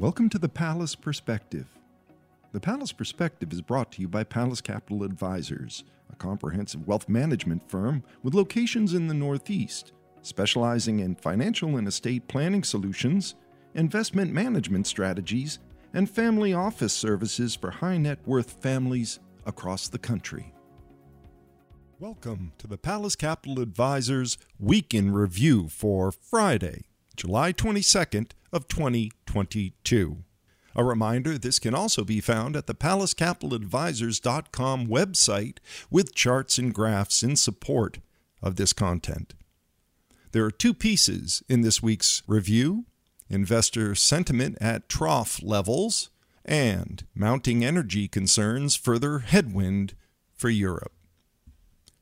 Welcome to the Palace Perspective. The Palace Perspective is brought to you by Palace Capital Advisors, a comprehensive wealth management firm with locations in the Northeast, specializing in financial and estate planning solutions, investment management strategies, and family office services for high net worth families across the country. Welcome to the Palace Capital Advisors Week in Review for Friday, July 22nd of 2022. A reminder this can also be found at the palacecapitaladvisors.com website with charts and graphs in support of this content. There are two pieces in this week's review investor sentiment at trough levels and mounting energy concerns further headwind for Europe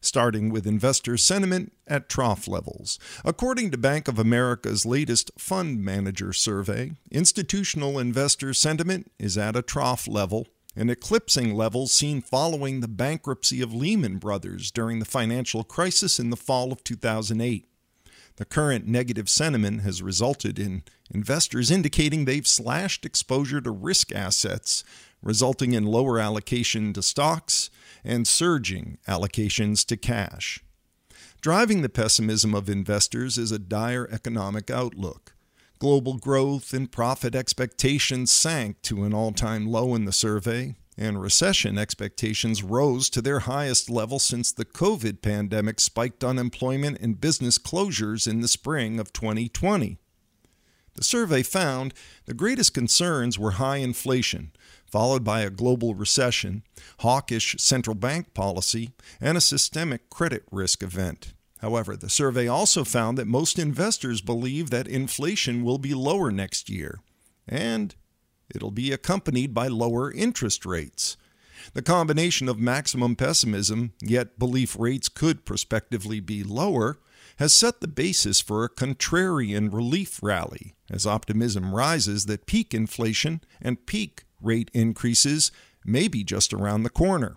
starting with investor sentiment at trough levels. According to Bank of America's latest fund manager survey, institutional investor sentiment is at a trough level, and eclipsing levels seen following the bankruptcy of Lehman Brothers during the financial crisis in the fall of 2008. The current negative sentiment has resulted in investors indicating they've slashed exposure to risk assets, resulting in lower allocation to stocks and surging allocations to cash. Driving the pessimism of investors is a dire economic outlook. Global growth and profit expectations sank to an all time low in the survey, and recession expectations rose to their highest level since the COVID pandemic spiked unemployment and business closures in the spring of 2020. The survey found the greatest concerns were high inflation, followed by a global recession, hawkish central bank policy, and a systemic credit risk event. However, the survey also found that most investors believe that inflation will be lower next year, and it'll be accompanied by lower interest rates. The combination of maximum pessimism, yet belief rates could prospectively be lower, has set the basis for a contrarian relief rally as optimism rises that peak inflation and peak rate increases may be just around the corner.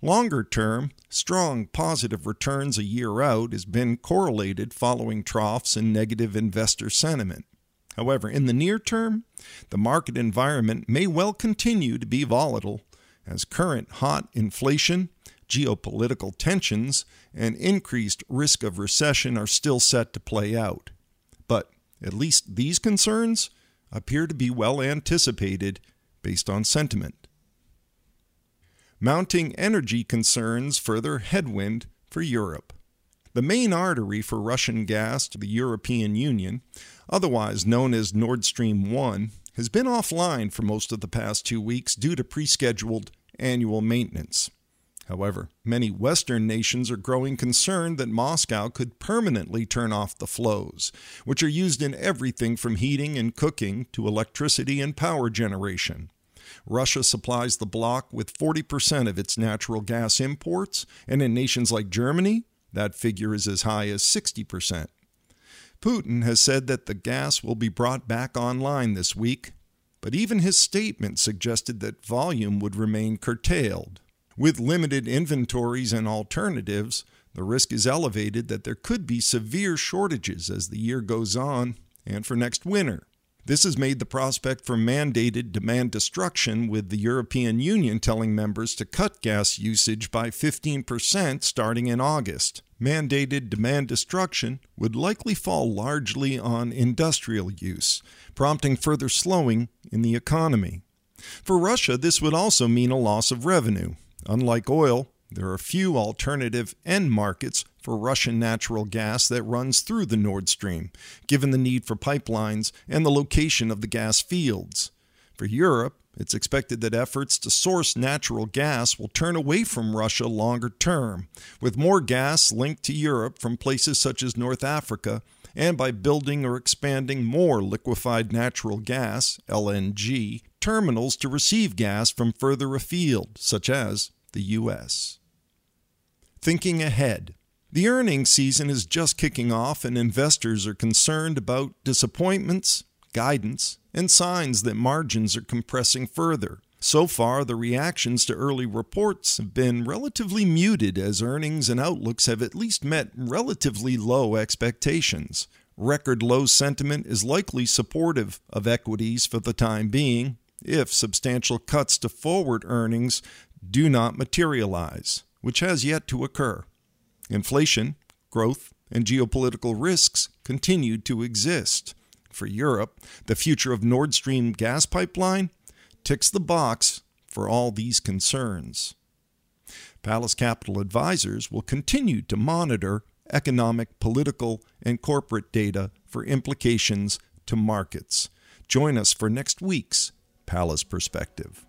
Longer term, strong positive returns a year out has been correlated following troughs in negative investor sentiment. However, in the near term, the market environment may well continue to be volatile as current hot inflation, geopolitical tensions, and increased risk of recession are still set to play out. But at least these concerns appear to be well anticipated based on sentiment. Mounting energy concerns further headwind for Europe. The main artery for Russian gas to the European Union, otherwise known as Nord Stream 1, has been offline for most of the past two weeks due to pre scheduled annual maintenance. However, many Western nations are growing concerned that Moscow could permanently turn off the flows, which are used in everything from heating and cooking to electricity and power generation. Russia supplies the bloc with 40% of its natural gas imports, and in nations like Germany, that figure is as high as 60%. Putin has said that the gas will be brought back online this week, but even his statement suggested that volume would remain curtailed. With limited inventories and alternatives, the risk is elevated that there could be severe shortages as the year goes on and for next winter. This has made the prospect for mandated demand destruction, with the European Union telling members to cut gas usage by 15% starting in August. Mandated demand destruction would likely fall largely on industrial use, prompting further slowing in the economy. For Russia, this would also mean a loss of revenue. Unlike oil, there are few alternative end markets for Russian natural gas that runs through the Nord Stream, given the need for pipelines and the location of the gas fields. For Europe, it's expected that efforts to source natural gas will turn away from Russia longer term, with more gas linked to Europe from places such as North Africa and by building or expanding more liquefied natural gas, LNG, terminals to receive gas from further afield, such as the U.S. Thinking ahead. The earnings season is just kicking off, and investors are concerned about disappointments, guidance, and signs that margins are compressing further. So far, the reactions to early reports have been relatively muted as earnings and outlooks have at least met relatively low expectations. record low sentiment is likely supportive of equities for the time being if substantial cuts to forward earnings do not materialize, which has yet to occur. Inflation, growth, and geopolitical risks continue to exist. For Europe, the future of Nord Stream gas pipeline ticks the box for all these concerns. Palace Capital Advisors will continue to monitor economic, political, and corporate data for implications to markets. Join us for next week's Palace Perspective.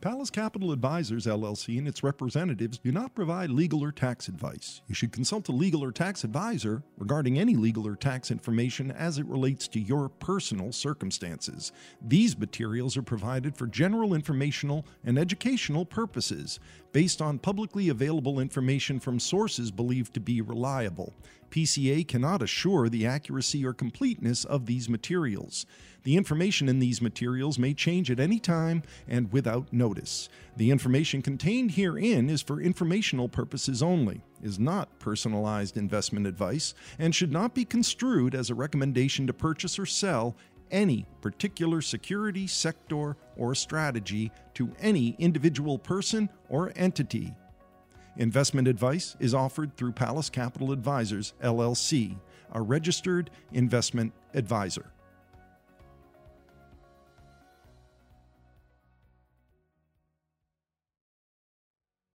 Palace Capital Advisors LLC and its representatives do not provide legal or tax advice. You should consult a legal or tax advisor regarding any legal or tax information as it relates to your personal circumstances. These materials are provided for general informational and educational purposes based on publicly available information from sources believed to be reliable. PCA cannot assure the accuracy or completeness of these materials. The information in these materials may change at any time and without notice. The information contained herein is for informational purposes only, is not personalized investment advice, and should not be construed as a recommendation to purchase or sell any particular security, sector, or strategy to any individual person or entity. Investment advice is offered through Palace Capital Advisors, LLC, a registered investment advisor.